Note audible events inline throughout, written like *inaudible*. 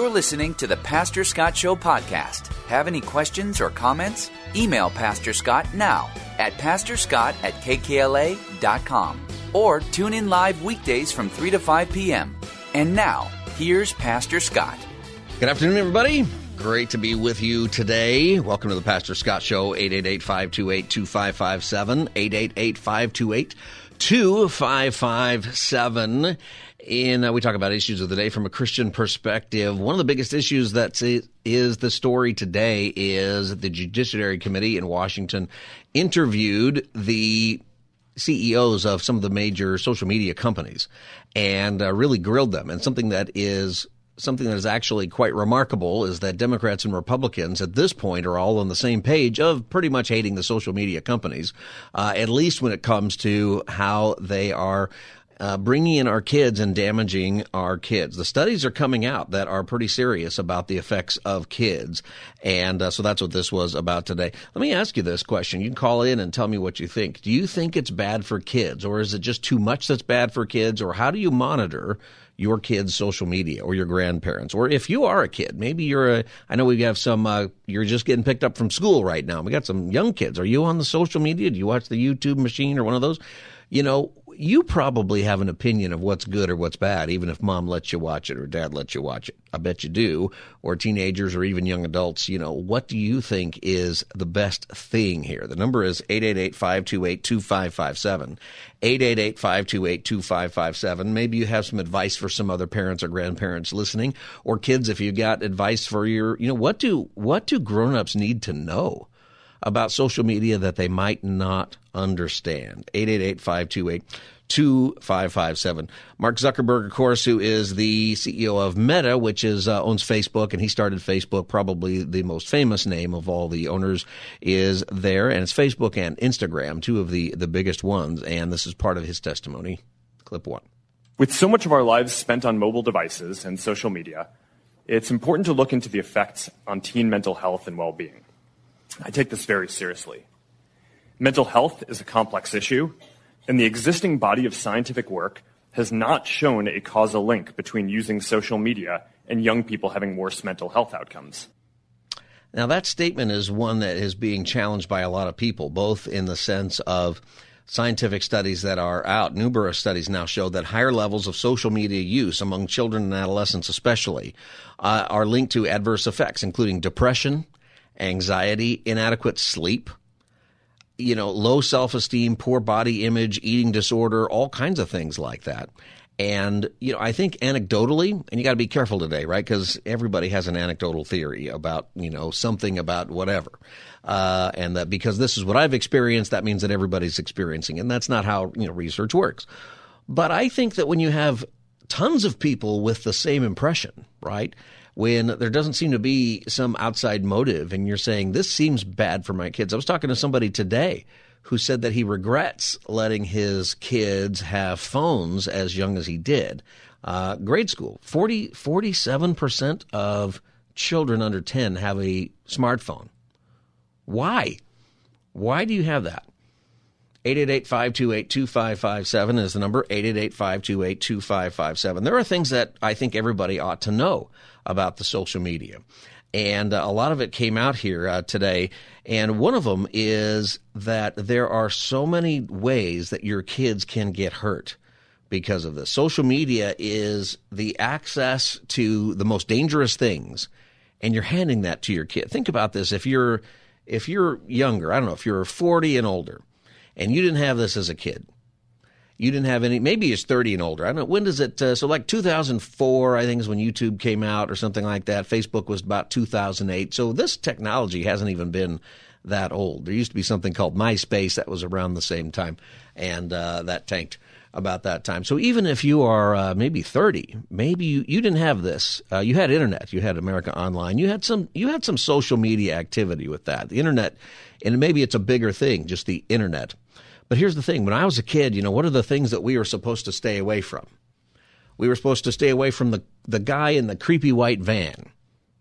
You're listening to the Pastor Scott Show podcast. Have any questions or comments? Email Pastor Scott now at pastorscott at kkla.com or tune in live weekdays from 3 to 5 p.m. And now, here's Pastor Scott. Good afternoon, everybody. Great to be with you today. Welcome to the Pastor Scott Show, 888 528 2557, 888 528 2557. And uh, we talk about issues of the day from a Christian perspective. One of the biggest issues that is the story today is the Judiciary Committee in Washington interviewed the CEOs of some of the major social media companies and uh, really grilled them. And something that is something that is actually quite remarkable is that Democrats and Republicans at this point are all on the same page of pretty much hating the social media companies, uh, at least when it comes to how they are uh, bringing in our kids and damaging our kids. The studies are coming out that are pretty serious about the effects of kids. And uh, so that's what this was about today. Let me ask you this question. You can call in and tell me what you think. Do you think it's bad for kids, or is it just too much that's bad for kids, or how do you monitor? your kids' social media or your grandparents, or if you are a kid, maybe you're a. I know we have some. Uh, you're just getting picked up from school right now. We got some young kids. Are you on the social media? Do you watch the YouTube machine or one of those? You know, you probably have an opinion of what's good or what's bad, even if mom lets you watch it or dad lets you watch it. I bet you do. Or teenagers or even young adults, you know, what do you think is the best thing here? The number is 888-528-2557. 888-528-2557. Maybe you have some advice for some other parents or grandparents listening or kids if you got advice for your, you know, what do what do grown-ups need to know? About social media that they might not understand. 888-528-2557. Mark Zuckerberg, of course, who is the CEO of Meta, which is uh, owns Facebook, and he started Facebook. Probably the most famous name of all the owners is there, and it's Facebook and Instagram, two of the the biggest ones. And this is part of his testimony. Clip one. With so much of our lives spent on mobile devices and social media, it's important to look into the effects on teen mental health and well-being. I take this very seriously. Mental health is a complex issue, and the existing body of scientific work has not shown a causal link between using social media and young people having worse mental health outcomes. Now, that statement is one that is being challenged by a lot of people, both in the sense of scientific studies that are out. Numerous studies now show that higher levels of social media use among children and adolescents, especially, uh, are linked to adverse effects, including depression, anxiety, inadequate sleep, you know, low self esteem, poor body image, eating disorder, all kinds of things like that. And, you know, I think anecdotally, and you got to be careful today, right? Because everybody has an anecdotal theory about, you know, something about whatever. Uh, and that because this is what I've experienced, that means that everybody's experiencing. And that's not how, you know, research works. But I think that when you have tons of people with the same impression, right? When there doesn't seem to be some outside motive and you're saying this seems bad for my kids. I was talking to somebody today who said that he regrets letting his kids have phones as young as he did. Uh, grade school, 40, 47% of children under 10 have a smartphone. Why? Why do you have that? 888-528-2557 is the number, 888-528-2557. There are things that I think everybody ought to know about the social media. And uh, a lot of it came out here uh, today. And one of them is that there are so many ways that your kids can get hurt because of this. Social media is the access to the most dangerous things, and you're handing that to your kid. Think about this. If you're if you're younger, I don't know, if you're 40 and older, and you didn't have this as a kid, you didn't have any. Maybe it's 30 and older. I don't know. When does it? Uh, so like 2004, I think is when YouTube came out or something like that. Facebook was about 2008. So this technology hasn't even been that old. There used to be something called MySpace that was around the same time, and uh, that tanked. about that time. So even if you are uh, maybe 30, maybe you, you didn't have this. Uh, you had internet, you had America Online, you had some you had some social media activity with that. The internet, and maybe it's a bigger thing, just the internet. But here's the thing: when I was a kid, you know, what are the things that we were supposed to stay away from? We were supposed to stay away from the the guy in the creepy white van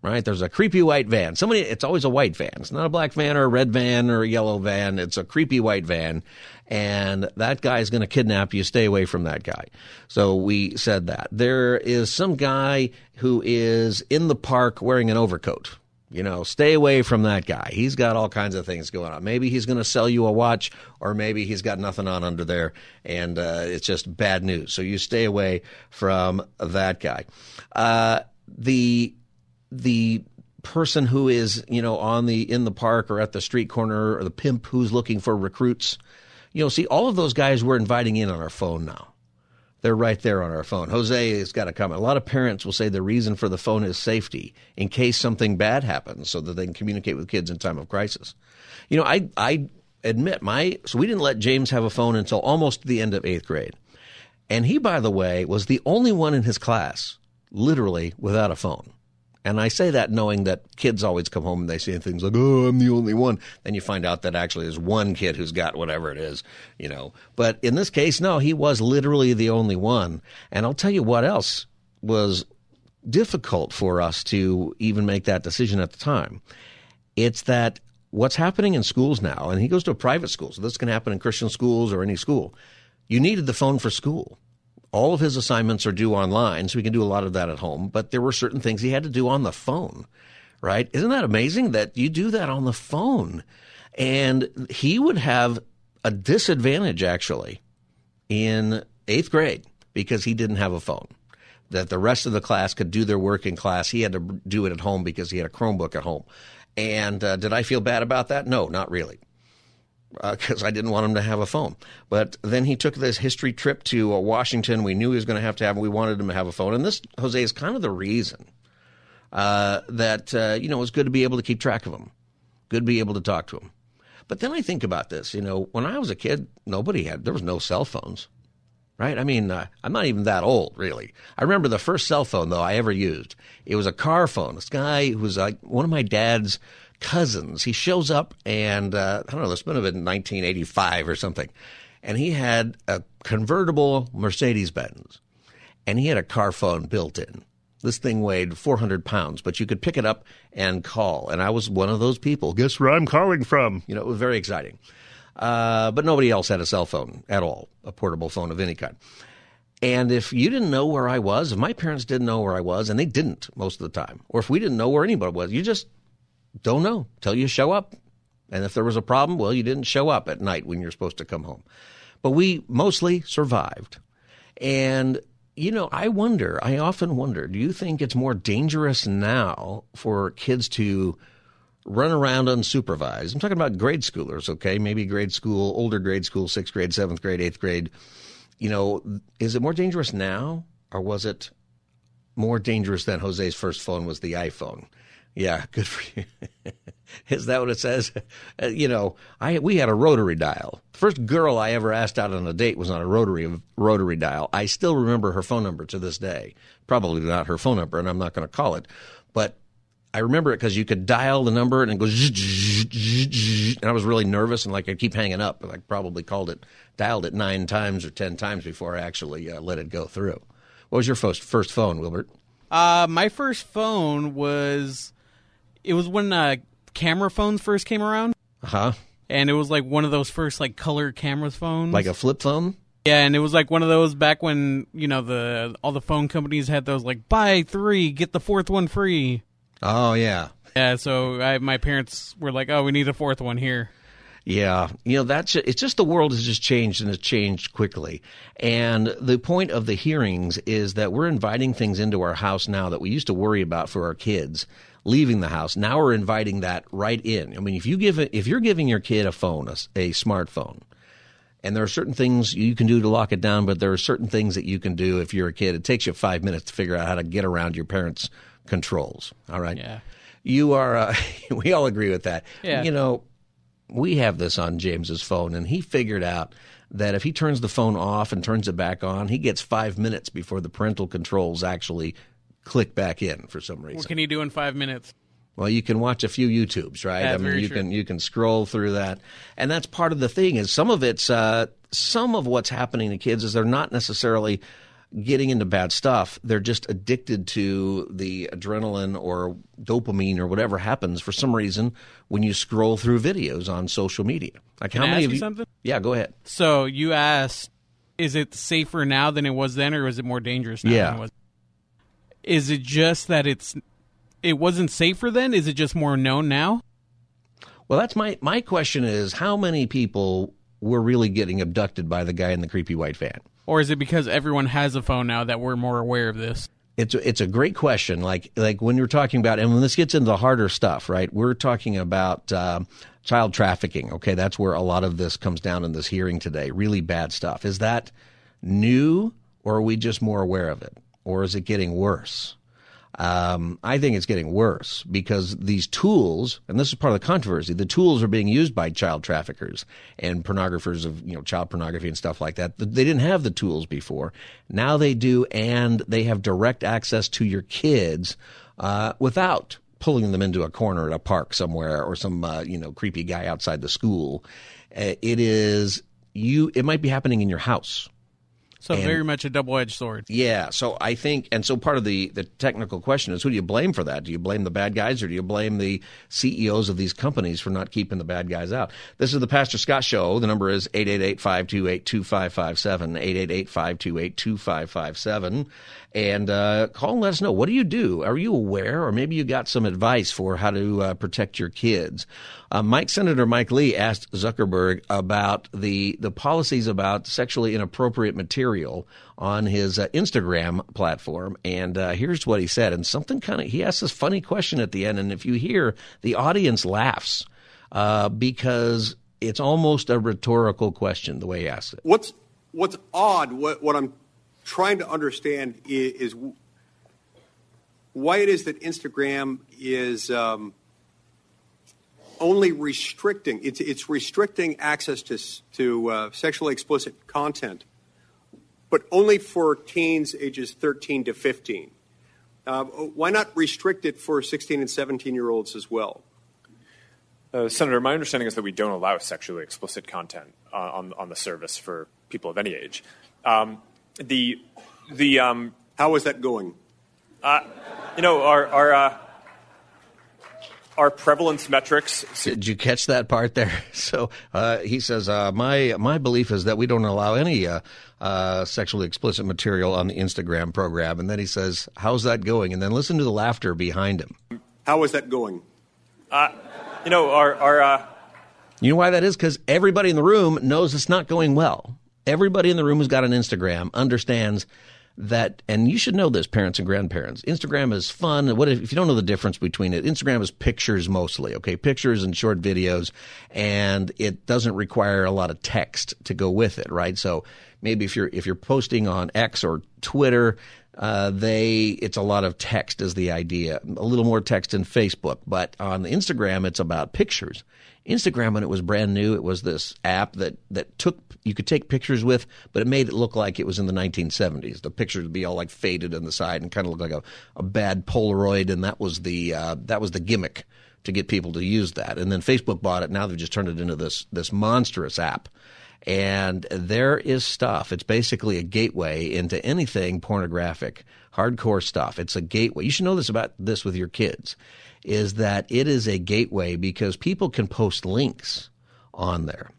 right? There's a creepy white van. Somebody, it's always a white van. It's not a black van or a red van or a yellow van. It's a creepy white van. And that guy is going to kidnap you. Stay away from that guy. So we said that. There is some guy who is in the park wearing an overcoat. You know, stay away from that guy. He's got all kinds of things going on. Maybe he's going to sell you a watch, or maybe he's got nothing on under there, and uh, it's just bad news. So you stay away from that guy. Uh, the the person who is you know on the in the park or at the street corner or the pimp who's looking for recruits you know see all of those guys we're inviting in on our phone now they're right there on our phone. Jose has got a comment a lot of parents will say the reason for the phone is safety in case something bad happens so that they can communicate with kids in time of crisis. You know i i admit my so we didn't let james have a phone until almost the end of eighth grade. And he by the way was the only one in his class literally without a phone and I say that knowing that kids always come home and they say things like, "Oh, I'm the only one." Then you find out that actually there's one kid who's got whatever it is, you know. But in this case, no, he was literally the only one. And I'll tell you what else was difficult for us to even make that decision at the time. It's that what's happening in schools now, and he goes to a private school, so this can happen in Christian schools or any school. You needed the phone for school all of his assignments are due online, so he can do a lot of that at home. But there were certain things he had to do on the phone, right? Isn't that amazing that you do that on the phone? And he would have a disadvantage actually in eighth grade because he didn't have a phone. That the rest of the class could do their work in class. He had to do it at home because he had a Chromebook at home. And uh, did I feel bad about that? No, not really because uh, *laughs* I didn't want him to have a phone. But then he took this history trip to uh, Washington. We knew he was going to have to have. We wanted him to have a phone, and this Jose is kind of the reason uh, that uh, you know it was good to be able to keep track of him, good to be able to talk to him. But then I think about this. You know, when I was a kid, nobody had. There was no cell phones, right? I mean, uh, I'm not even that old, really. I remember the first cell phone though I ever used. It was a car phone. This guy who was like one of my dad's cousins. He shows up, and uh, I don't know, this might have been 1985 or something, and he had a convertible Mercedes Benz, and he had a car phone built in. This thing weighed 400 pounds, but you could pick it up and call. And I was one of those people. Guess where I'm calling from? You know, it was very exciting. Uh, but nobody else had a cell phone at all, a portable phone of any kind. And if you didn't know where I was, if my parents didn't know where I was, and they didn't most of the time, or if we didn't know where anybody was, you just don't know till you show up. And if there was a problem, well, you didn't show up at night when you're supposed to come home. But we mostly survived. And, you know, I wonder, I often wonder, do you think it's more dangerous now for kids to run around unsupervised? I'm talking about grade schoolers, okay? Maybe grade school, older grade school, sixth grade, seventh grade, eighth grade. You know, is it more dangerous now or was it more dangerous than Jose's first phone was the iPhone? Yeah, *laughs* good for you. Is that what it says? Uh, you know, I we had a rotary dial. The first girl I ever asked out on a date was on a rotary rotary dial. I still remember her phone number to this day. Probably not her phone number, and I'm not going to call it, but I remember it because you could dial the number and it goes, and I was really nervous and like I keep hanging up. But I probably called it, dialed it nine times or ten times before I actually uh, let it go through. What was your first first phone, Wilbert? Uh, my first phone was it was when uh, camera phones first came around. Uh huh. And it was like one of those first like color camera phones. Like a flip phone? Yeah, and it was like one of those back when, you know, the all the phone companies had those like buy 3, get the fourth one free. Oh, yeah. Yeah, so I, my parents were like, "Oh, we need a fourth one here." Yeah, you know that's it's just the world has just changed and it's changed quickly. And the point of the hearings is that we're inviting things into our house now that we used to worry about for our kids leaving the house. Now we're inviting that right in. I mean, if you give it, if you're giving your kid a phone, a, a smartphone, and there are certain things you can do to lock it down, but there are certain things that you can do if you're a kid. It takes you five minutes to figure out how to get around your parents' controls. All right. Yeah. You are. Uh, *laughs* we all agree with that. Yeah. You know, we have this on James's phone, and he figured out that if he turns the phone off and turns it back on, he gets five minutes before the parental controls actually click back in for some reason. What can he do in five minutes? Well, you can watch a few YouTubes, right? Yeah, I mean, you true. can you can scroll through that, and that's part of the thing. Is some of it's uh, some of what's happening to kids is they're not necessarily getting into bad stuff. They're just addicted to the adrenaline or dopamine or whatever happens for some reason when you scroll through videos on social media. Like Can how I many ask of you you? something? Yeah, go ahead. So you asked, is it safer now than it was then, or is it more dangerous now Yeah. Than it was? Is it just that it's it wasn't safer then? Is it just more known now? Well, that's my my question is how many people were really getting abducted by the guy in the creepy white van? Or is it because everyone has a phone now that we're more aware of this? It's a, it's a great question. Like like when you're talking about, and when this gets into the harder stuff, right? We're talking about um, child trafficking. Okay, that's where a lot of this comes down in this hearing today. Really bad stuff. Is that new, or are we just more aware of it, or is it getting worse? Um, I think it's getting worse because these tools, and this is part of the controversy, the tools are being used by child traffickers and pornographers of you know child pornography and stuff like that. They didn't have the tools before. Now they do, and they have direct access to your kids uh, without pulling them into a corner at a park somewhere or some uh, you know creepy guy outside the school. Uh, it is you. It might be happening in your house. So very much a double edged sword. Yeah, so I think, and so part of the the technical question is, who do you blame for that? Do you blame the bad guys, or do you blame the CEOs of these companies for not keeping the bad guys out? This is the Pastor Scott Show. The number is 888-528-2557, 888-528-2557. And uh, call and let us know. What do you do? Are you aware, or maybe you got some advice for how to uh, protect your kids? Uh, Mike Senator Mike Lee asked Zuckerberg about the the policies about sexually inappropriate material on his uh, Instagram platform, and uh, here's what he said. And something kind of he asked this funny question at the end, and if you hear, the audience laughs uh, because it's almost a rhetorical question the way he asked it. What's what's odd? What what I'm trying to understand is, is why it is that Instagram is um, only restricting it's it's restricting access to to uh, sexually explicit content, but only for teens ages 13 to 15. Uh, why not restrict it for 16 and 17 year olds as well? Uh, Senator, my understanding is that we don't allow sexually explicit content uh, on on the service for people of any age. Um, the the um, How is that going? you know our our uh, our prevalence metrics. Did you catch that part there? *laughs* So uh, he says, uh, "My my belief is that we don't allow any uh, uh, sexually explicit material on the Instagram program." And then he says, "How's that going?" And then listen to the laughter behind him. How is that going? You know our our uh, You know why that is? Because everybody in the room knows it's not going well. Everybody in the room who's got an Instagram understands that, and you should know this, parents and grandparents. Instagram is fun. What if, if you don't know the difference between it? Instagram is pictures mostly, okay? Pictures and short videos, and it doesn't require a lot of text to go with it, right? So maybe if you're if you're posting on X or Twitter, uh, they it's a lot of text is the idea. A little more text in Facebook, but on Instagram it's about pictures. Instagram when it was brand new, it was this app that that took you could take pictures with, but it made it look like it was in the 1970s. The pictures would be all like faded on the side and kind of look like a, a bad Polaroid, and that was the uh, that was the gimmick to get people to use that. And then Facebook bought it. Now they've just turned it into this this monstrous app and there is stuff. It's basically a gateway into anything pornographic, hardcore stuff. It's a gateway. You should know this about this with your kids is that it is a gateway because people can post links on there.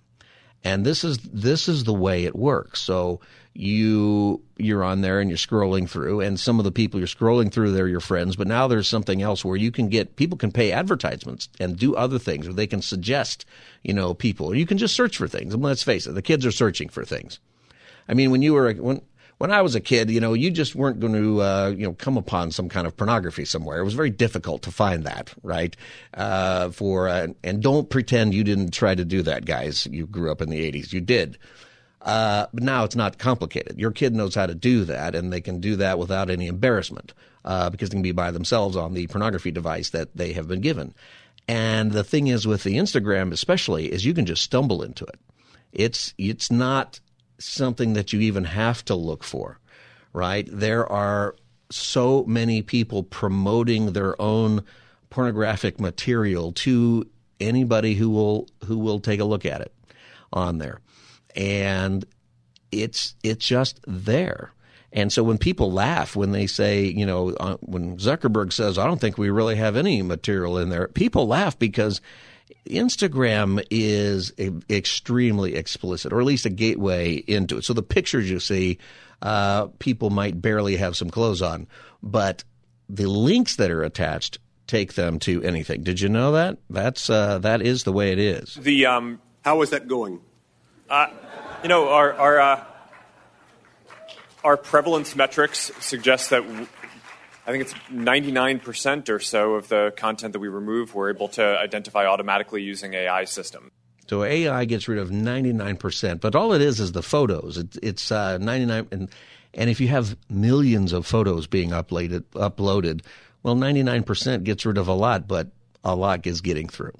And this is this is the way it works. So you you're on there and you're scrolling through and some of the people you're scrolling through they're your friends, but now there's something else where you can get people can pay advertisements and do other things or they can suggest, you know, people. Or you can just search for things. Let's face it, the kids are searching for things. I mean, when you were when when I was a kid, you know, you just weren't going to, uh, you know, come upon some kind of pornography somewhere. It was very difficult to find that, right? Uh, for uh, and don't pretend you didn't try to do that, guys. You grew up in the '80s. You did. Uh, but now it's not complicated. Your kid knows how to do that, and they can do that without any embarrassment uh, because they can be by themselves on the pornography device that they have been given. And the thing is with the Instagram, especially, is you can just stumble into it. It's it's not something that you even have to look for, right? There are so many people promoting their own pornographic material to anybody who will who will take a look at it on there. And it's it's just there. And so when people laugh when they say, you know, uh, when Zuckerberg says, "I don't think we really have any material in there," people laugh because Instagram is a, extremely explicit, or at least a gateway into it. So the pictures you see, uh, people might barely have some clothes on, but the links that are attached take them to anything. Did you know that? That's uh, that is the way it is. The um, How is that going? uh, you know, our our uh, our prevalence metrics suggest that w- I think it's 99% or so of the content that we remove we're able to identify automatically using AI system. So AI gets rid of 99%, but all it is is the photos. It, it's uh, 99 and and if you have millions of photos being uploaded uploaded, well 99% gets rid of a lot, but a lot is getting through.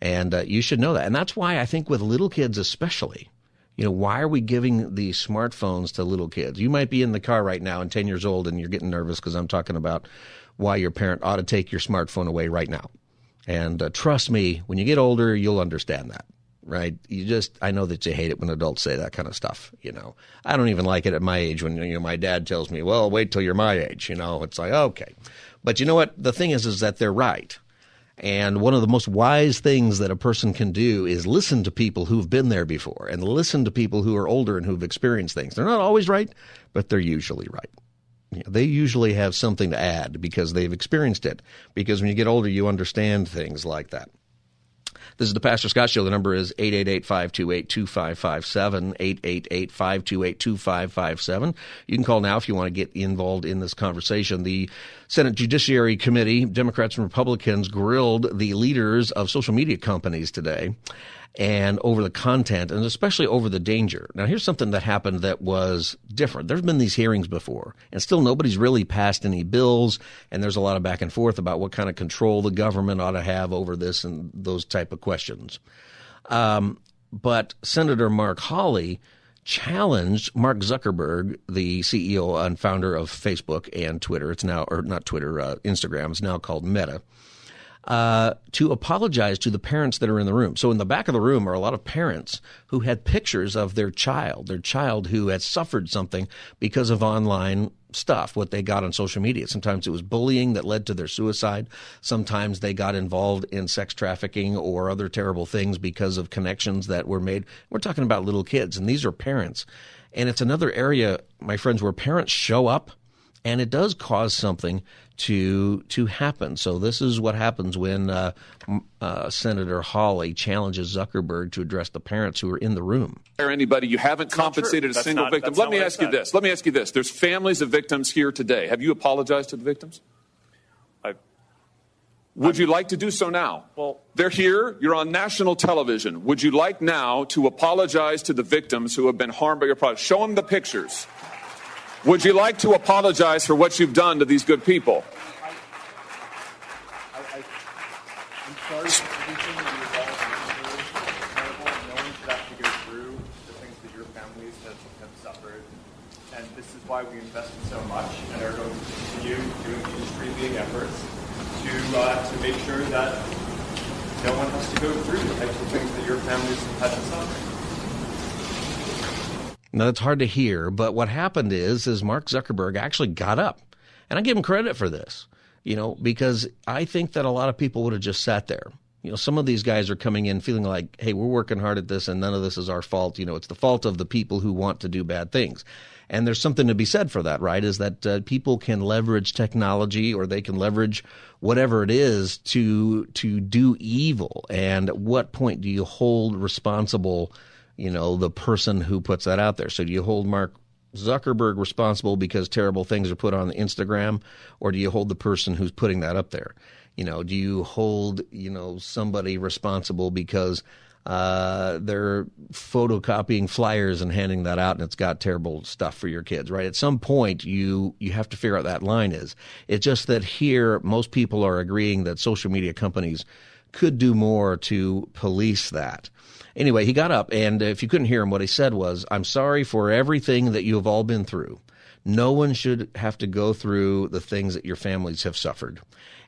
And uh, you should know that. And that's why I think with little kids especially, you know, why are we giving these smartphones to little kids? You might be in the car right now and 10 years old and you're getting nervous because I'm talking about why your parent ought to take your smartphone away right now. And uh, trust me, when you get older, you'll understand that, right? You just, I know that you hate it when adults say that kind of stuff, you know. I don't even like it at my age when, you know, my dad tells me, well, wait till you're my age, you know. It's like, okay. But you know what? The thing is, is that they're right. And one of the most wise things that a person can do is listen to people who've been there before and listen to people who are older and who've experienced things. They're not always right, but they're usually right. They usually have something to add because they've experienced it. Because when you get older, you understand things like that. This is the Pastor Scott Show. The number is 888-528-2557, 888-528-2557. You can call now if you want to get involved in this conversation. The Senate Judiciary Committee, Democrats and Republicans, grilled the leaders of social media companies today and over the content and especially over the danger. Now, here's something that happened that was different. There's been these hearings before, and still nobody's really passed any bills, and there's a lot of back and forth about what kind of control the government ought to have over this and those type of questions. Um, but Senator Mark Hawley challenged Mark Zuckerberg, the CEO and founder of Facebook and Twitter. It's now, or not Twitter, uh, Instagram. It's now called Meta uh, to apologize to the parents that are in the room. So in the back of the room are a lot of parents who had pictures of their child, their child who had suffered something because of online stuff, what they got on social media. Sometimes it was bullying that led to their suicide. Sometimes they got involved in sex trafficking or other terrible things because of connections that were made. We're talking about little kids, and these are parents. And it's another area, my friends, where parents show up and it does cause something to to happen. So this is what happens when uh, uh, Senator Hawley challenges Zuckerberg to address the parents who are in the room. Or anybody, you haven't compensated a That's single not- victim. Let me ask you this. Let me ask you this. There's families of victims here today. Have you apologized to the victims? I, Would you like to do so now? Well- they're here. You're on national television. Would you like now to apologize to the victims who have been harmed by your product? Show them the pictures. Would you like to apologize for what you've done to these good people? I'm sorry for everything that you've all been through. It's terrible. No one should have to go through the things that your families have, have suffered. And this is why we invested so much and are going to continue doing industry-leading efforts to, uh, to make sure that no one has to go through the types of things that your families have had to suffer. Now that's hard to hear, but what happened is is Mark Zuckerberg actually got up, and I give him credit for this, you know, because I think that a lot of people would have just sat there. You know, some of these guys are coming in feeling like, hey, we're working hard at this, and none of this is our fault. You know, it's the fault of the people who want to do bad things. And there's something to be said for that, right? Is that uh, people can leverage technology or they can leverage whatever it is to to do evil. And at what point do you hold responsible? You know, the person who puts that out there. So do you hold Mark Zuckerberg responsible because terrible things are put on Instagram, or do you hold the person who's putting that up there? You know, do you hold you know somebody responsible because uh, they're photocopying flyers and handing that out, and it's got terrible stuff for your kids, right? At some point, you you have to figure out that line is. It's just that here, most people are agreeing that social media companies could do more to police that. Anyway, he got up, and if you couldn't hear him, what he said was, I'm sorry for everything that you have all been through. No one should have to go through the things that your families have suffered.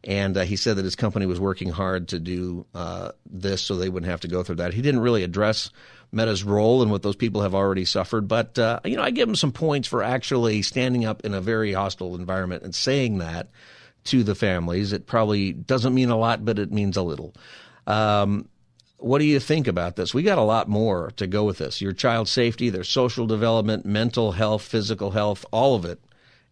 And uh, he said that his company was working hard to do uh, this so they wouldn't have to go through that. He didn't really address Meta's role in what those people have already suffered, but uh, you know, I give him some points for actually standing up in a very hostile environment and saying that to the families. It probably doesn't mean a lot, but it means a little. Um, what do you think about this? We got a lot more to go with this. Your child's safety, their social development, mental health, physical health, all of it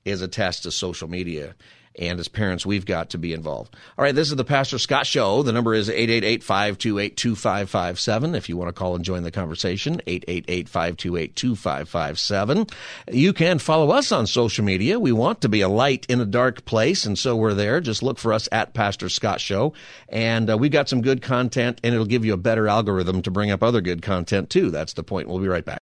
is attached to social media. And as parents, we've got to be involved. All right, this is the Pastor Scott Show. The number is 888-528-2557 if you want to call and join the conversation, 888-528-2557. You can follow us on social media. We want to be a light in a dark place, and so we're there. Just look for us at Pastor Scott Show. And uh, we've got some good content, and it'll give you a better algorithm to bring up other good content, too. That's the point. We'll be right back.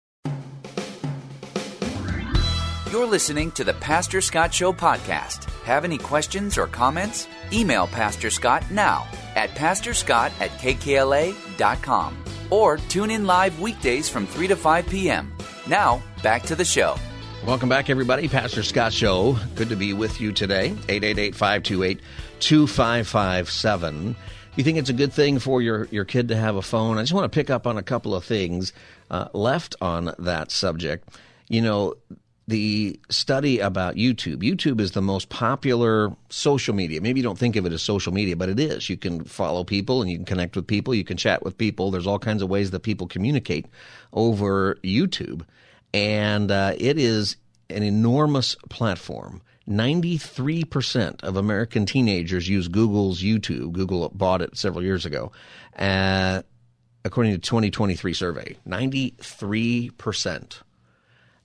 You're listening to the Pastor Scott Show podcast. Have any questions or comments? Email Pastor Scott now at pastorscott at kkla.com or tune in live weekdays from 3 to 5 p.m. Now, back to the show. Welcome back, everybody. Pastor Scott Show. Good to be with you today. 888 528 2557. You think it's a good thing for your, your kid to have a phone? I just want to pick up on a couple of things uh, left on that subject. You know, the study about YouTube. YouTube is the most popular social media. Maybe you don't think of it as social media, but it is. You can follow people and you can connect with people. You can chat with people. There's all kinds of ways that people communicate over YouTube. And uh, it is an enormous platform. 93% of American teenagers use Google's YouTube. Google bought it several years ago. Uh, according to 2023 survey, 93%.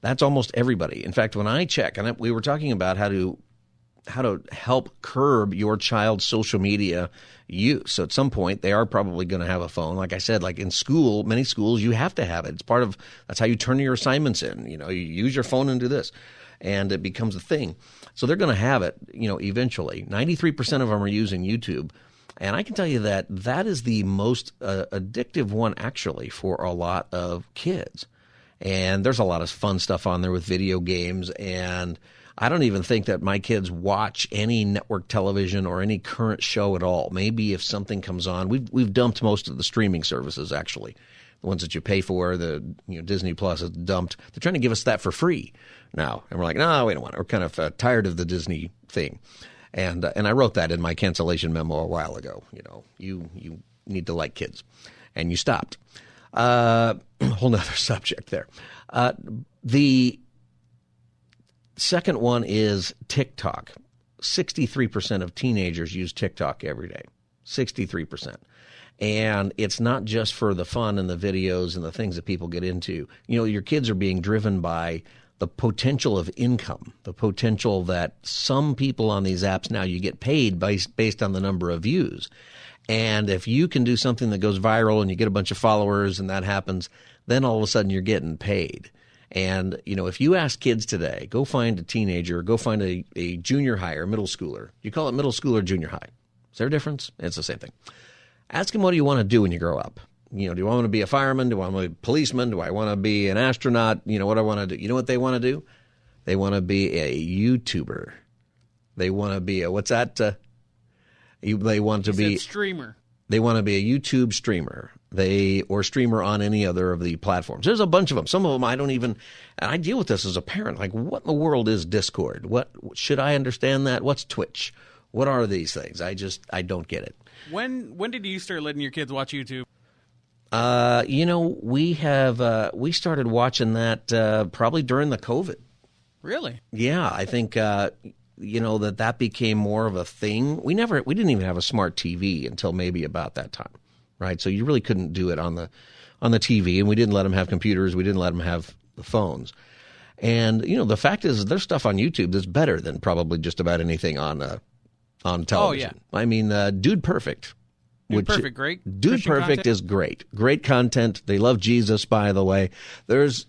That's almost everybody. In fact, when I check, and we were talking about how to how to help curb your child's social media use. So at some point, they are probably going to have a phone. Like I said, like in school, many schools you have to have it. It's part of that's how you turn your assignments in. You know, you use your phone and do this, and it becomes a thing. So they're going to have it. You know, eventually, ninety three percent of them are using YouTube. And I can tell you that that is the most uh, addictive one actually for a lot of kids and there's a lot of fun stuff on there with video games and I don't even think that my kids watch any network television or any current show at all. Maybe if something comes on, we've we've dumped most of the streaming services actually, the ones that you pay for. The you know Disney Plus is dumped. They're trying to give us that for free now, and we're like, no, we don't want it. We're kind of uh, tired of the Disney thing, and uh, and I wrote that in my cancellation memo a while ago. You know, you you need to like kids, and you stopped. Uh, *clears throat* whole nother *laughs* subject there. Uh, the second one is TikTok. 63% of teenagers use TikTok every day. 63%. And it's not just for the fun and the videos and the things that people get into. You know, your kids are being driven by the potential of income, the potential that some people on these apps now you get paid based, based on the number of views. And if you can do something that goes viral and you get a bunch of followers and that happens, then all of a sudden you're getting paid. And, you know, if you ask kids today, go find a teenager, go find a, a junior high or middle schooler. You call it middle school or junior high. Is there a difference? It's the same thing. Ask them what do you want to do when you grow up? You know, do I want to be a fireman? Do I want to be a policeman? Do I want to be an astronaut? You know, what I want to do? You know what they want to do? They want to be a YouTuber. They want to be a, what's that? Uh, they want to be a streamer. They want to be a YouTube streamer. They or streamer on any other of the platforms. There's a bunch of them. Some of them I don't even. And I deal with this as a parent. Like, what in the world is Discord? What should I understand that? What's Twitch? What are these things? I just I don't get it. When when did you start letting your kids watch YouTube? Uh, you know, we have uh, we started watching that uh, probably during the COVID. Really? Yeah, I think uh, you know that that became more of a thing. We never we didn't even have a smart TV until maybe about that time, right? So you really couldn't do it on the on the TV, and we didn't let them have computers. We didn't let them have the phones. And you know the fact is, there's stuff on YouTube that's better than probably just about anything on uh, on television. Oh, yeah. I mean, uh, Dude Perfect. Dude which, Perfect, great. Dude Christian Perfect content? is great. Great content. They love Jesus, by the way. There's,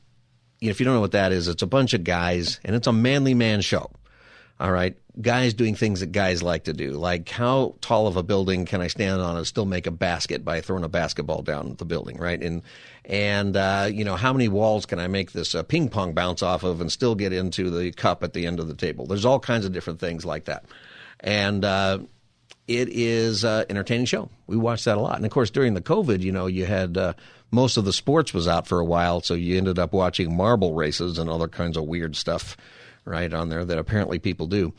if you don't know what that is, it's a bunch of guys, and it's a manly man show. All right. Guys doing things that guys like to do. Like how tall of a building can I stand on and still make a basket by throwing a basketball down the building, right? And, and, uh, you know, how many walls can I make this uh, ping pong bounce off of and still get into the cup at the end of the table? There's all kinds of different things like that. And, uh, it is an entertaining show. We watched that a lot. And of course, during the COVID, you know, you had, uh, most of the sports was out for a while, so you ended up watching marble races and other kinds of weird stuff right on there that apparently people do.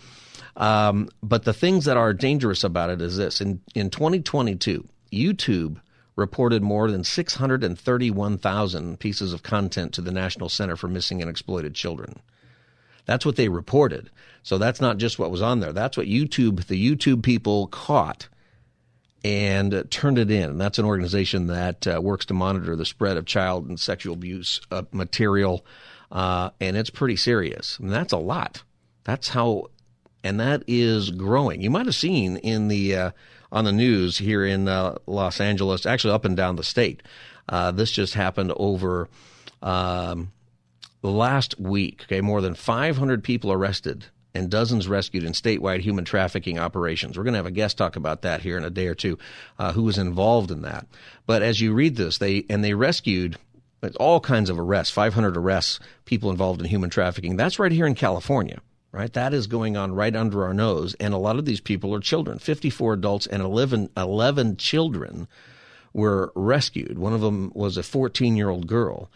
Um, but the things that are dangerous about it is this: in in 2022, YouTube reported more than 631,000 pieces of content to the National Center for Missing and Exploited Children. That's what they reported. So that's not just what was on there. That's what YouTube, the YouTube people caught and turned it in. And that's an organization that uh, works to monitor the spread of child and sexual abuse uh, material uh, and it's pretty serious. And that's a lot. That's how, and that is growing. You might have seen in the uh, on the news here in uh, Los Angeles, actually up and down the state. Uh, this just happened over um, last week. Okay, more than 500 people arrested and dozens rescued in statewide human trafficking operations. We're going to have a guest talk about that here in a day or two, uh, who was involved in that. But as you read this, they and they rescued all kinds of arrests, 500 arrests, people involved in human trafficking. That's right here in California, right? That is going on right under our nose. And a lot of these people are children. 54 adults and 11, 11 children were rescued. One of them was a 14 year old girl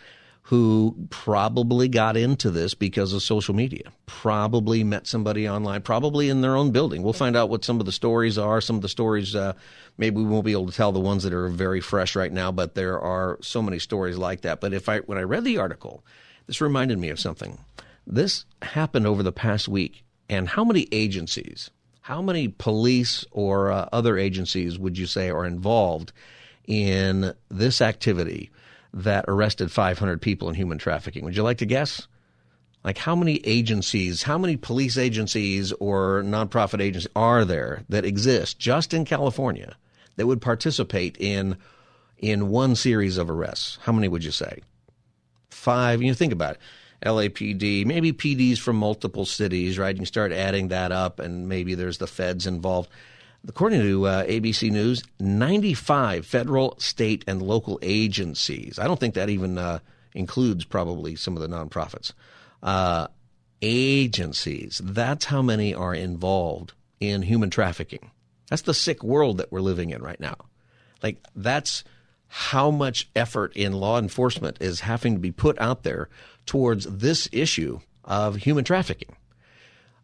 who probably got into this because of social media, probably met somebody online, probably in their own building. We'll find out what some of the stories are. Some of the stories, uh, maybe we won't be able to tell the ones that are very fresh right now, but there are so many stories like that. But if I, when I read the article, this reminded me of something. This happened over the past week. And how many agencies, how many police or uh, other agencies would you say are involved in this activity? That arrested 500 people in human trafficking. Would you like to guess? Like how many agencies, how many police agencies or nonprofit agencies are there that exist just in California that would participate in in one series of arrests? How many would you say? Five. You think about it. LAPD, maybe PDs from multiple cities, right? You start adding that up, and maybe there's the feds involved. According to uh, ABC News, 95 federal, state, and local agencies. I don't think that even uh, includes probably some of the nonprofits. Uh, agencies. That's how many are involved in human trafficking. That's the sick world that we're living in right now. Like, that's how much effort in law enforcement is having to be put out there towards this issue of human trafficking.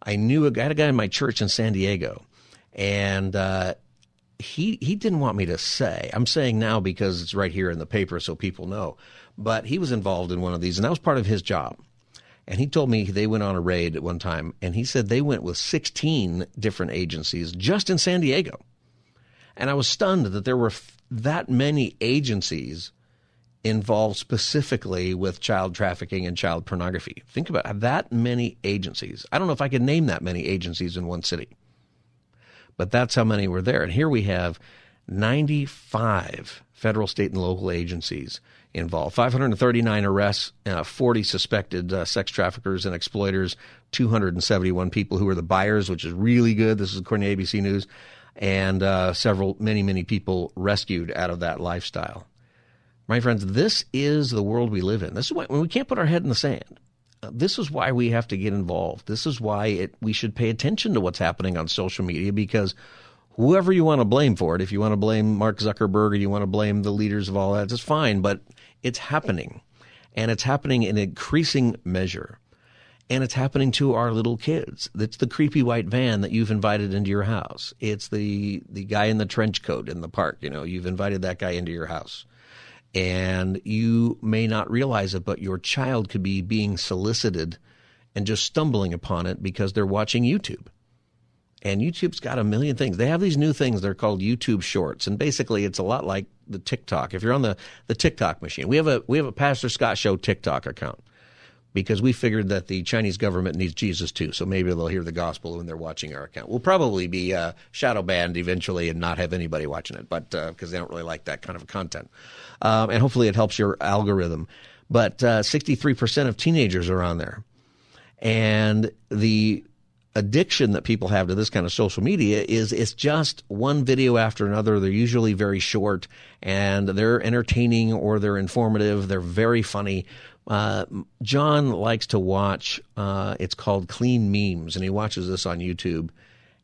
I knew a, I had a guy in my church in San Diego and uh, he he didn't want me to say. I'm saying now because it's right here in the paper, so people know. But he was involved in one of these, and that was part of his job. And he told me they went on a raid at one time, and he said they went with 16 different agencies just in San Diego. And I was stunned that there were f- that many agencies involved specifically with child trafficking and child pornography. Think about that many agencies. I don't know if I could name that many agencies in one city but that's how many were there. And here we have 95 federal, state, and local agencies involved. 539 arrests, uh, 40 suspected uh, sex traffickers and exploiters, 271 people who were the buyers, which is really good. This is according to ABC News, and uh, several, many, many people rescued out of that lifestyle. My friends, this is the world we live in. This is why we can't put our head in the sand this is why we have to get involved. This is why it, we should pay attention to what's happening on social media because whoever you want to blame for it, if you want to blame Mark Zuckerberg or you want to blame the leaders of all that, that's fine, but it's happening. And it's happening in increasing measure. And it's happening to our little kids. It's the creepy white van that you've invited into your house. It's the, the guy in the trench coat in the park. You know, you've invited that guy into your house and you may not realize it, but your child could be being solicited and just stumbling upon it because they're watching YouTube. And YouTube's got a million things. They have these new things. They're called YouTube Shorts, and basically, it's a lot like the TikTok. If you're on the the TikTok machine, we have a we have a Pastor Scott Show TikTok account because we figured that the Chinese government needs Jesus too. So maybe they'll hear the gospel when they're watching our account. We'll probably be uh, shadow banned eventually and not have anybody watching it, but because uh, they don't really like that kind of content. Um, and hopefully it helps your algorithm. But uh, 63% of teenagers are on there. And the addiction that people have to this kind of social media is it's just one video after another. They're usually very short and they're entertaining or they're informative. They're very funny. Uh, John likes to watch. Uh, it's called Clean Memes, and he watches this on YouTube,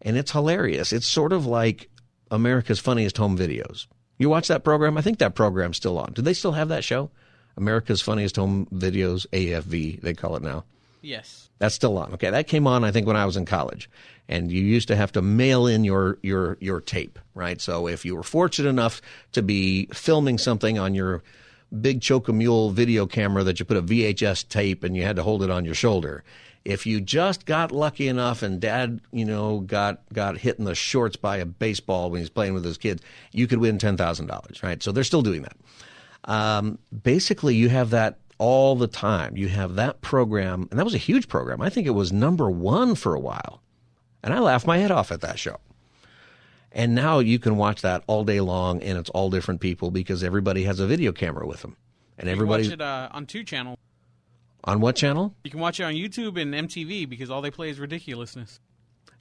and it's hilarious. It's sort of like America's Funniest Home Videos. You watch that program? I think that program's still on. Do they still have that show? America's Funniest Home Videos, AFV, they call it now. Yes. That's still on. Okay, that came on I think when I was in college, and you used to have to mail in your your your tape, right? So if you were fortunate enough to be filming something on your big Chocomule video camera that you put a VHS tape and you had to hold it on your shoulder. If you just got lucky enough and dad, you know, got got hit in the shorts by a baseball when he's playing with his kids, you could win ten thousand dollars, right? So they're still doing that. Um, basically, you have that all the time. You have that program, and that was a huge program. I think it was number one for a while. And I laughed my head off at that show. And now you can watch that all day long, and it's all different people because everybody has a video camera with them. And everybody You can watch it uh, on two channel. on what channel? You can watch it on YouTube and MTV because all they play is ridiculousness.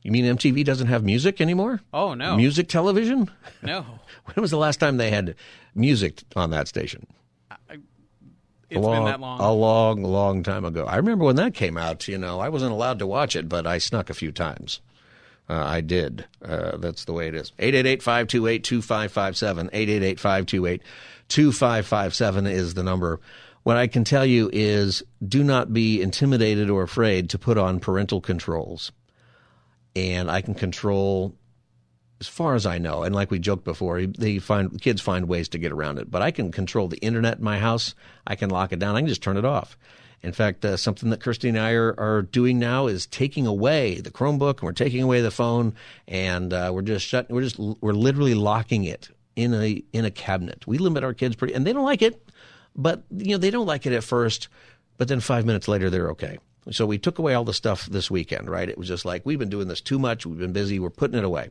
You mean MTV doesn't have music anymore? Oh no, Music television? no. *laughs* When was the last time they had music on that station? It's long, been that long. A long, long time ago. I remember when that came out. You know, I wasn't allowed to watch it, but I snuck a few times. Uh, I did. Uh, that's the way it is. 888-528-2557. 888-528-2557 is the number. What I can tell you is do not be intimidated or afraid to put on parental controls. And I can control as far as I know, and like we joked before, they find kids find ways to get around it. But I can control the internet in my house. I can lock it down. I can just turn it off. In fact, uh, something that Kirsty and I are, are doing now is taking away the Chromebook, and we're taking away the phone, and uh, we're just shut. We're just we're literally locking it in a in a cabinet. We limit our kids pretty, and they don't like it, but you know they don't like it at first, but then five minutes later they're okay. So we took away all the stuff this weekend, right? It was just like we've been doing this too much. We've been busy. We're putting it away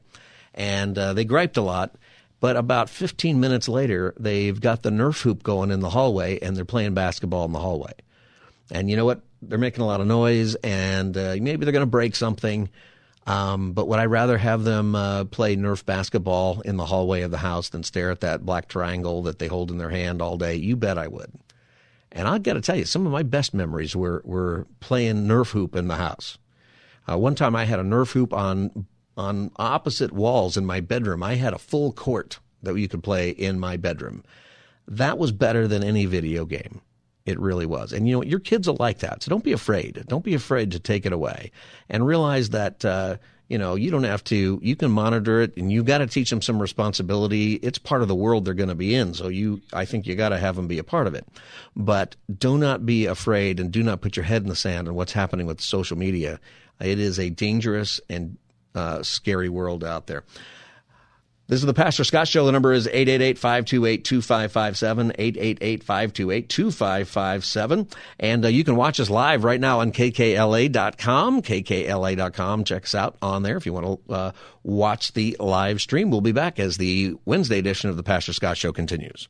and uh, they griped a lot. But about 15 minutes later, they've got the Nerf hoop going in the hallway, and they're playing basketball in the hallway. And you know what? They're making a lot of noise, and uh, maybe they're going to break something. Um, but would I rather have them uh, play Nerf basketball in the hallway of the house than stare at that black triangle that they hold in their hand all day? You bet I would. And I've got to tell you, some of my best memories were, were playing Nerf hoop in the house. Uh, one time I had a Nerf hoop on on opposite walls in my bedroom. I had a full court that you could play in my bedroom. That was better than any video game. It really was. And you know, your kids will like that. So don't be afraid. Don't be afraid to take it away and realize that, uh, you know, you don't have to, you can monitor it and you've got to teach them some responsibility. It's part of the world they're going to be in. So you, I think you got to have them be a part of it. But do not be afraid and do not put your head in the sand on what's happening with social media. It is a dangerous and uh, scary world out there. This is the Pastor Scott Show. The number is 888-528-2557, 888-528-2557. And uh, you can watch us live right now on kkla.com, kkla.com. Check us out on there if you want to uh, watch the live stream. We'll be back as the Wednesday edition of the Pastor Scott Show continues.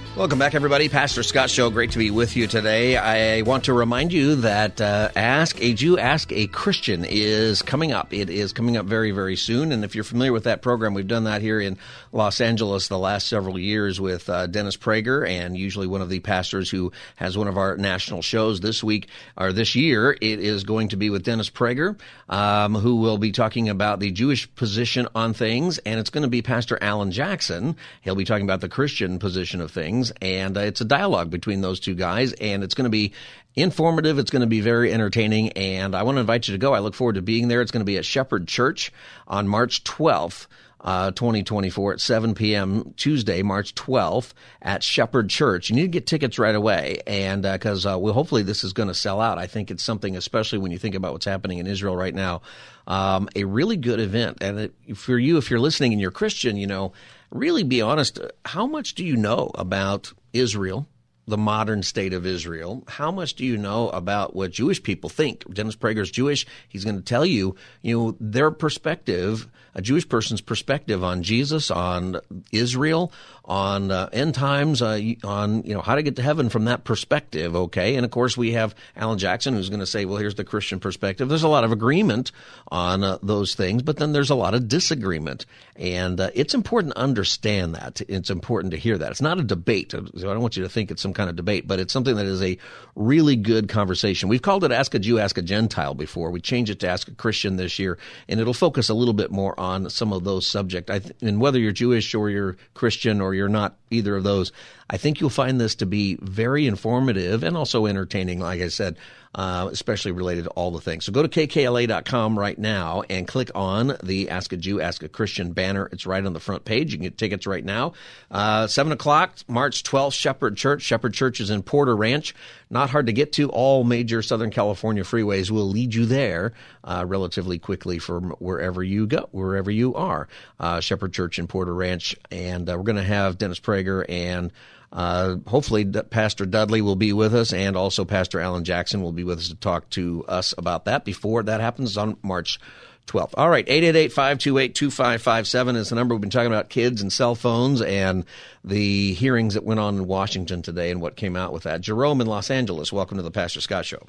Welcome back, everybody. Pastor Scott Show. Great to be with you today. I want to remind you that uh, Ask a Jew, Ask a Christian is coming up. It is coming up very, very soon. And if you're familiar with that program, we've done that here in Los Angeles the last several years with uh, Dennis Prager, and usually one of the pastors who has one of our national shows this week or this year. It is going to be with Dennis Prager, um, who will be talking about the Jewish position on things, and it's going to be Pastor Alan Jackson. He'll be talking about the Christian position of things and uh, it's a dialogue between those two guys, and it's going to be informative. It's going to be very entertaining, and I want to invite you to go. I look forward to being there. It's going to be at Shepherd Church on March 12th. Uh, 2024 at 7 p.m. Tuesday, March 12th at Shepherd Church. You need to get tickets right away, and because uh, uh, well, hopefully this is going to sell out. I think it's something, especially when you think about what's happening in Israel right now, um, a really good event. And it, for you, if you're listening and you're Christian, you know, really be honest. How much do you know about Israel the modern state of Israel. How much do you know about what Jewish people think? Dennis Prager's Jewish. He's going to tell you, you know, their perspective, a Jewish person's perspective on Jesus, on Israel, on uh, end times, uh, on you know how to get to heaven from that perspective. Okay, and of course we have Alan Jackson who's going to say, well, here's the Christian perspective. There's a lot of agreement on uh, those things, but then there's a lot of disagreement, and uh, it's important to understand that. It's important to hear that. It's not a debate. So I don't want you to think it's some kind of debate, but it's something that is a really good conversation. We've called it Ask a Jew, Ask a Gentile before. We changed it to Ask a Christian this year, and it'll focus a little bit more on some of those subjects. Th- and whether you're Jewish or you're Christian or you're not either of those, I think you'll find this to be very informative and also entertaining, like I said, uh, especially related to all the things. So go to kkla.com right now and click on the Ask a Jew, Ask a Christian banner. It's right on the front page. You can get tickets right now. Uh, 7 o'clock, March 12th, Shepherd Church. Shepherd Church is in Porter Ranch. Not hard to get to. All major Southern California freeways will lead you there uh, relatively quickly from wherever you go, wherever you are. Uh, Shepherd Church in Porter Ranch. And uh, we're going to have Dennis Prager and uh, hopefully, Pastor Dudley will be with us, and also Pastor Alan Jackson will be with us to talk to us about that before that happens on March 12th. All right, 888-528-2557 is the number. We've been talking about kids and cell phones and the hearings that went on in Washington today and what came out with that. Jerome in Los Angeles, welcome to the Pastor Scott Show.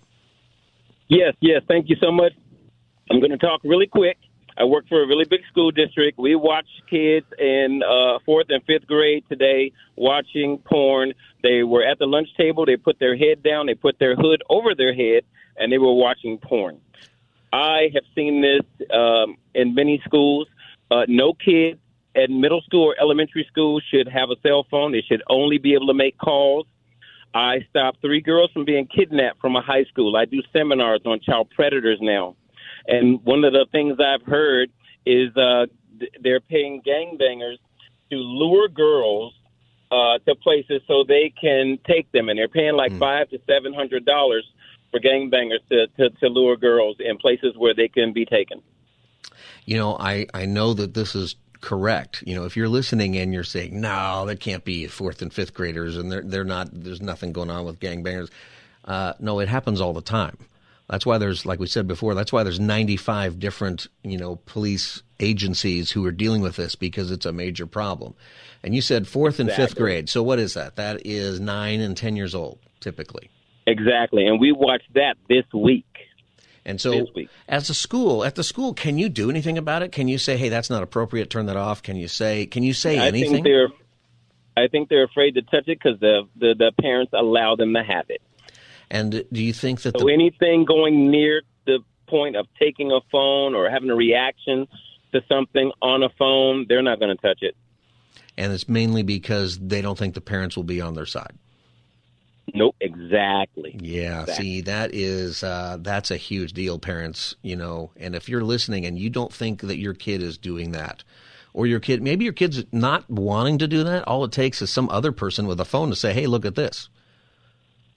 Yes, yes, thank you so much. I'm going to talk really quick. I work for a really big school district. We watch kids in uh, fourth and fifth grade today watching porn. They were at the lunch table. They put their head down. They put their hood over their head, and they were watching porn. I have seen this um, in many schools. Uh, no kid at middle school or elementary school should have a cell phone. They should only be able to make calls. I stopped three girls from being kidnapped from a high school. I do seminars on child predators now. And one of the things I've heard is uh, they're paying gangbangers to lure girls uh, to places so they can take them, and they're paying like mm. five to seven hundred dollars for gangbangers to, to to lure girls in places where they can be taken. You know, I I know that this is correct. You know, if you're listening and you're saying, "No, that can't be fourth and fifth graders," and they're they're not, there's nothing going on with gangbangers. Uh, no, it happens all the time. That's why there's, like we said before, that's why there's 95 different, you know, police agencies who are dealing with this because it's a major problem. And you said fourth and exactly. fifth grade. So what is that? That is nine and 10 years old, typically. Exactly. And we watched that this week. And so, as a school, at the school, can you do anything about it? Can you say, "Hey, that's not appropriate. Turn that off"? Can you say, "Can you say I anything"? Think they're, I think they're afraid to touch it because the, the the parents allow them to have it. And do you think that so the- anything going near the point of taking a phone or having a reaction to something on a phone, they're not going to touch it. And it's mainly because they don't think the parents will be on their side. Nope, exactly. Yeah, exactly. see, that is uh, that's a huge deal, parents. You know, and if you're listening and you don't think that your kid is doing that, or your kid, maybe your kid's not wanting to do that. All it takes is some other person with a phone to say, "Hey, look at this."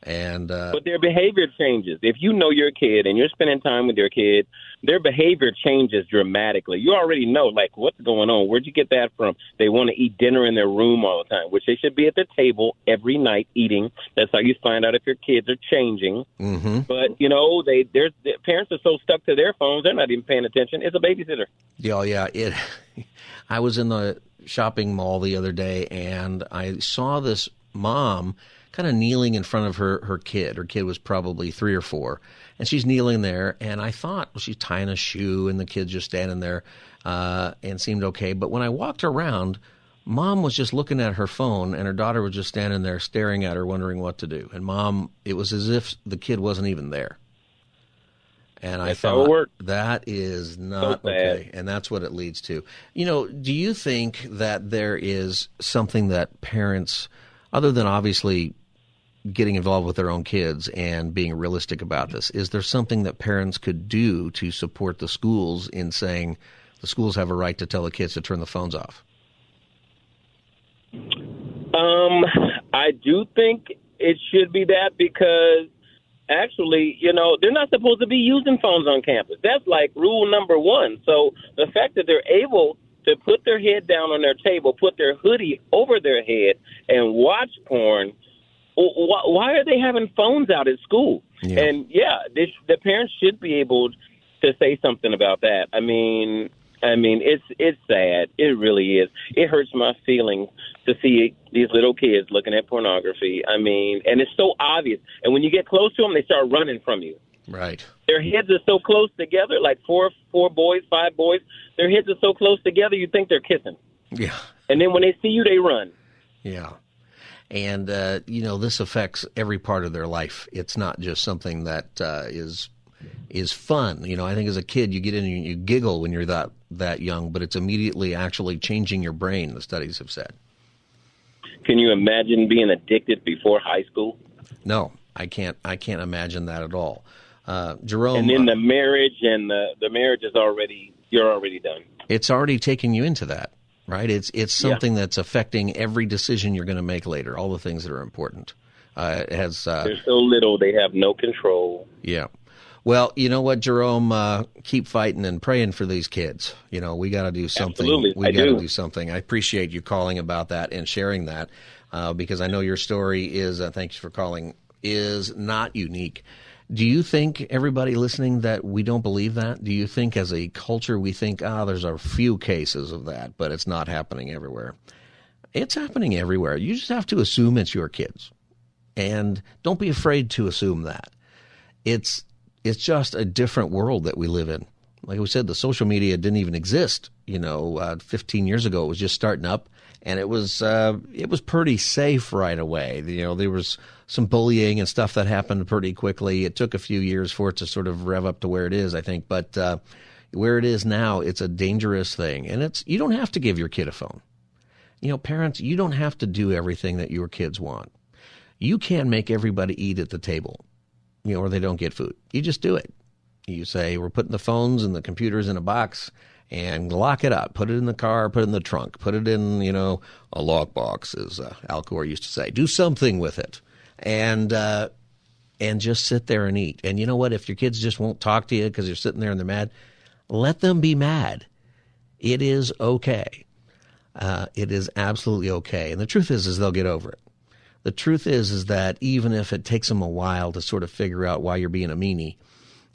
And uh, but their behavior changes. If you know your kid and you're spending time with your kid, their behavior changes dramatically. You already know like what's going on. Where'd you get that from? They want to eat dinner in their room all the time, which they should be at the table every night eating. That's how you find out if your kids are changing. Mm-hmm. But you know, they their parents are so stuck to their phones, they're not even paying attention. It's a babysitter. Yeah, yeah. It. *laughs* I was in the shopping mall the other day and I saw this mom kind of kneeling in front of her her kid. Her kid was probably three or four, and she's kneeling there. And I thought well, she's tying a shoe, and the kid's just standing there, uh, and seemed okay. But when I walked around, mom was just looking at her phone, and her daughter was just standing there staring at her, wondering what to do. And mom, it was as if the kid wasn't even there. And that's I thought that is not so okay, and that's what it leads to. You know, do you think that there is something that parents, other than obviously getting involved with their own kids and being realistic about this. Is there something that parents could do to support the schools in saying the schools have a right to tell the kids to turn the phones off? Um, I do think it should be that because actually, you know, they're not supposed to be using phones on campus. That's like rule number one. So the fact that they're able to put their head down on their table, put their hoodie over their head, and watch porn why, why are they having phones out at school? Yeah. And yeah, this, the parents should be able to say something about that. I mean, I mean, it's it's sad. It really is. It hurts my feelings to see these little kids looking at pornography. I mean, and it's so obvious. And when you get close to them, they start running from you. Right. Their heads are so close together, like four four boys, five boys. Their heads are so close together, you think they're kissing. Yeah. And then when they see you, they run. Yeah. And, uh, you know, this affects every part of their life. It's not just something that uh, is is fun. You know, I think as a kid, you get in and you giggle when you're that, that young, but it's immediately actually changing your brain, the studies have said. Can you imagine being addicted before high school? No, I can't. I can't imagine that at all. Uh, Jerome, and then uh, the marriage and the the marriage is already you're already done. it's already taking you into that, right? It's it's Yeah. something that's affecting every decision you're going to make later. All the things that are important. Uh, it has uh, They're so little, they have no control. Yeah. Well, you know what, Jerome? Uh, keep fighting and praying for these kids. You know, we got to do something. Absolutely, we I got to do. do something. I appreciate you calling about that and sharing that uh, because I know your story is. Uh, thanks for calling. Is not unique. Do you think everybody listening that we don't believe that? Do you think as a culture we think ah, there's a few cases of that, but it's not happening everywhere? It's happening everywhere. You just have to assume it's your kids, and don't be afraid to assume that it's it's just a different world that we live in. Like we said, the social media didn't even exist. You know, uh, 15 years ago, it was just starting up, and it was uh, it was pretty safe right away. You know, there was some bullying and stuff that happened pretty quickly. It took a few years for it to sort of rev up to where it is, I think, but uh, where it is now, it's a dangerous thing, and it's you don't have to give your kid a phone. You know, parents, you don't have to do everything that your kids want. You can't make everybody eat at the table you know, or they don't get food. You just do it. You say, we're putting the phones and the computers in a box and lock it up. Put it in the car, put it in the trunk, put it in, you know, a lockbox, as uh, Al Gore used to say. Do something with it. And, uh, and just sit there and eat. And you know what? If your kids just won't talk to you because you're sitting there and they're mad, let them be mad. It is okay. Uh, it is absolutely okay. And the truth is, is they'll get over it. The truth is, is that even if it takes them a while to sort of figure out why you're being a meanie,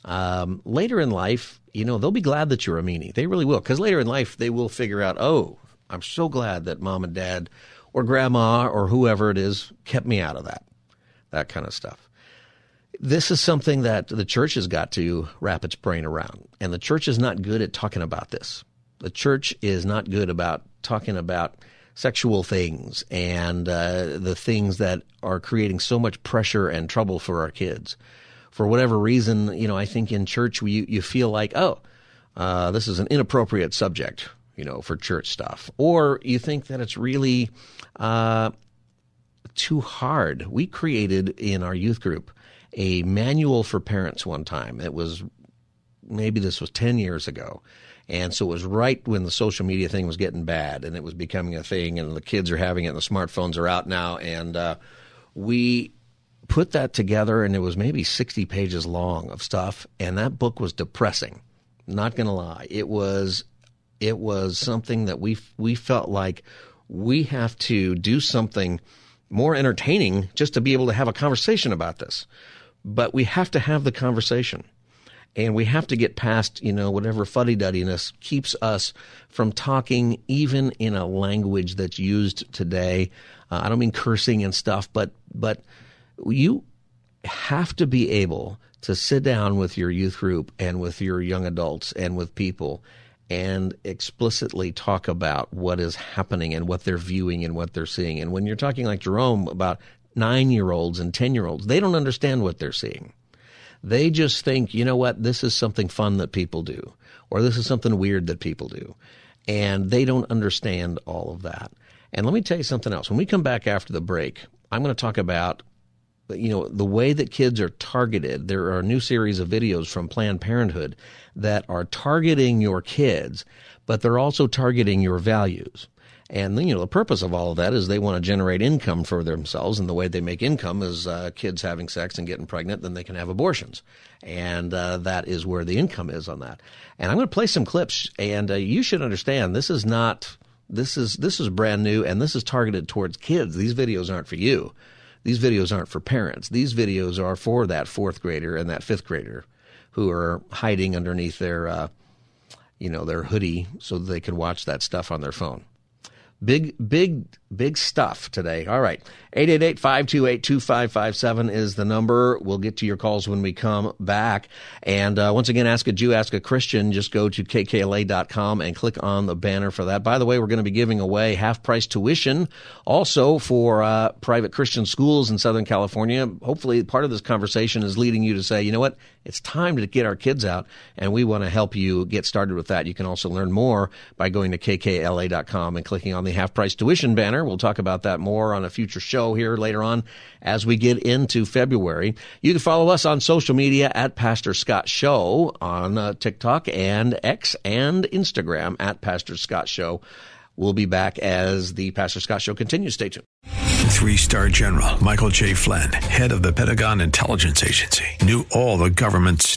um, later in life, you know, they'll be glad that you're a meanie. They really will, because later in life, they will figure out, oh, I'm so glad that mom and dad, or grandma, or whoever it is, kept me out of that, that kind of stuff. This is something that the church has got to wrap its brain around, and the church is not good at talking about this. The church is not good about talking about sexual things and uh, the things that are creating so much pressure and trouble for our kids. For whatever reason, you know, I think in church we, you feel like, oh, uh, this is an inappropriate subject, you know, for church stuff, or you think that it's really uh, too hard. We created in our youth group a manual for parents one time. It was maybe this was 10 years ago. And so it was right when the social media thing was getting bad and it was becoming a thing and the kids are having it and the smartphones are out now. And uh, we put that together and it was maybe 60 pages long of stuff. And that book was depressing. Not going to lie. It was, it was something that we, we felt like we have to do something more entertaining just to be able to have a conversation about this. But we have to have the conversation and we have to get past you know whatever fuddy-duddiness keeps us from talking even in a language that's used today uh, i don't mean cursing and stuff but but you have to be able to sit down with your youth group and with your young adults and with people and explicitly talk about what is happening and what they're viewing and what they're seeing and when you're talking like jerome about nine year olds and ten year olds they don't understand what they're seeing they just think, you know what, this is something fun that people do, or this is something weird that people do. And they don't understand all of that. And let me tell you something else. When we come back after the break, I'm going to talk about you know the way that kids are targeted there are new series of videos from planned parenthood that are targeting your kids but they're also targeting your values and you know the purpose of all of that is they want to generate income for themselves, and the way they make income is uh, kids having sex and getting pregnant. Then they can have abortions, and uh, that is where the income is on that. And I'm going to play some clips, and uh, you should understand this is not this is this is brand new, and this is targeted towards kids. These videos aren't for you. These videos aren't for parents. These videos are for that fourth grader and that fifth grader who are hiding underneath their, uh, you know, their hoodie so they can watch that stuff on their phone. Big, big, big stuff today. All right. 888-528-2557 is the number. We'll get to your calls when we come back. And uh, once again, Ask a Jew, Ask a Christian. Just go to kkla.com and click on the banner for that. By the way, we're going to be giving away half-price tuition also for uh, private Christian schools in Southern California. Hopefully, part of this conversation is leading you to say, you know what? It's time to get our kids out, and we want to help you get started with that. You can also learn more by going to kkla.com and clicking on the half-price tuition banner. We'll talk about that more on a future show here later on as we get into February. You can follow us on social media at Pastor Scott Show on uh, TikTok and X and Instagram at Pastor Scott Show. We'll be back as the Pastor Scott Show continues. Stay tuned. Three star general Michael J. Flynn, head of the Pentagon Intelligence Agency, knew all the government's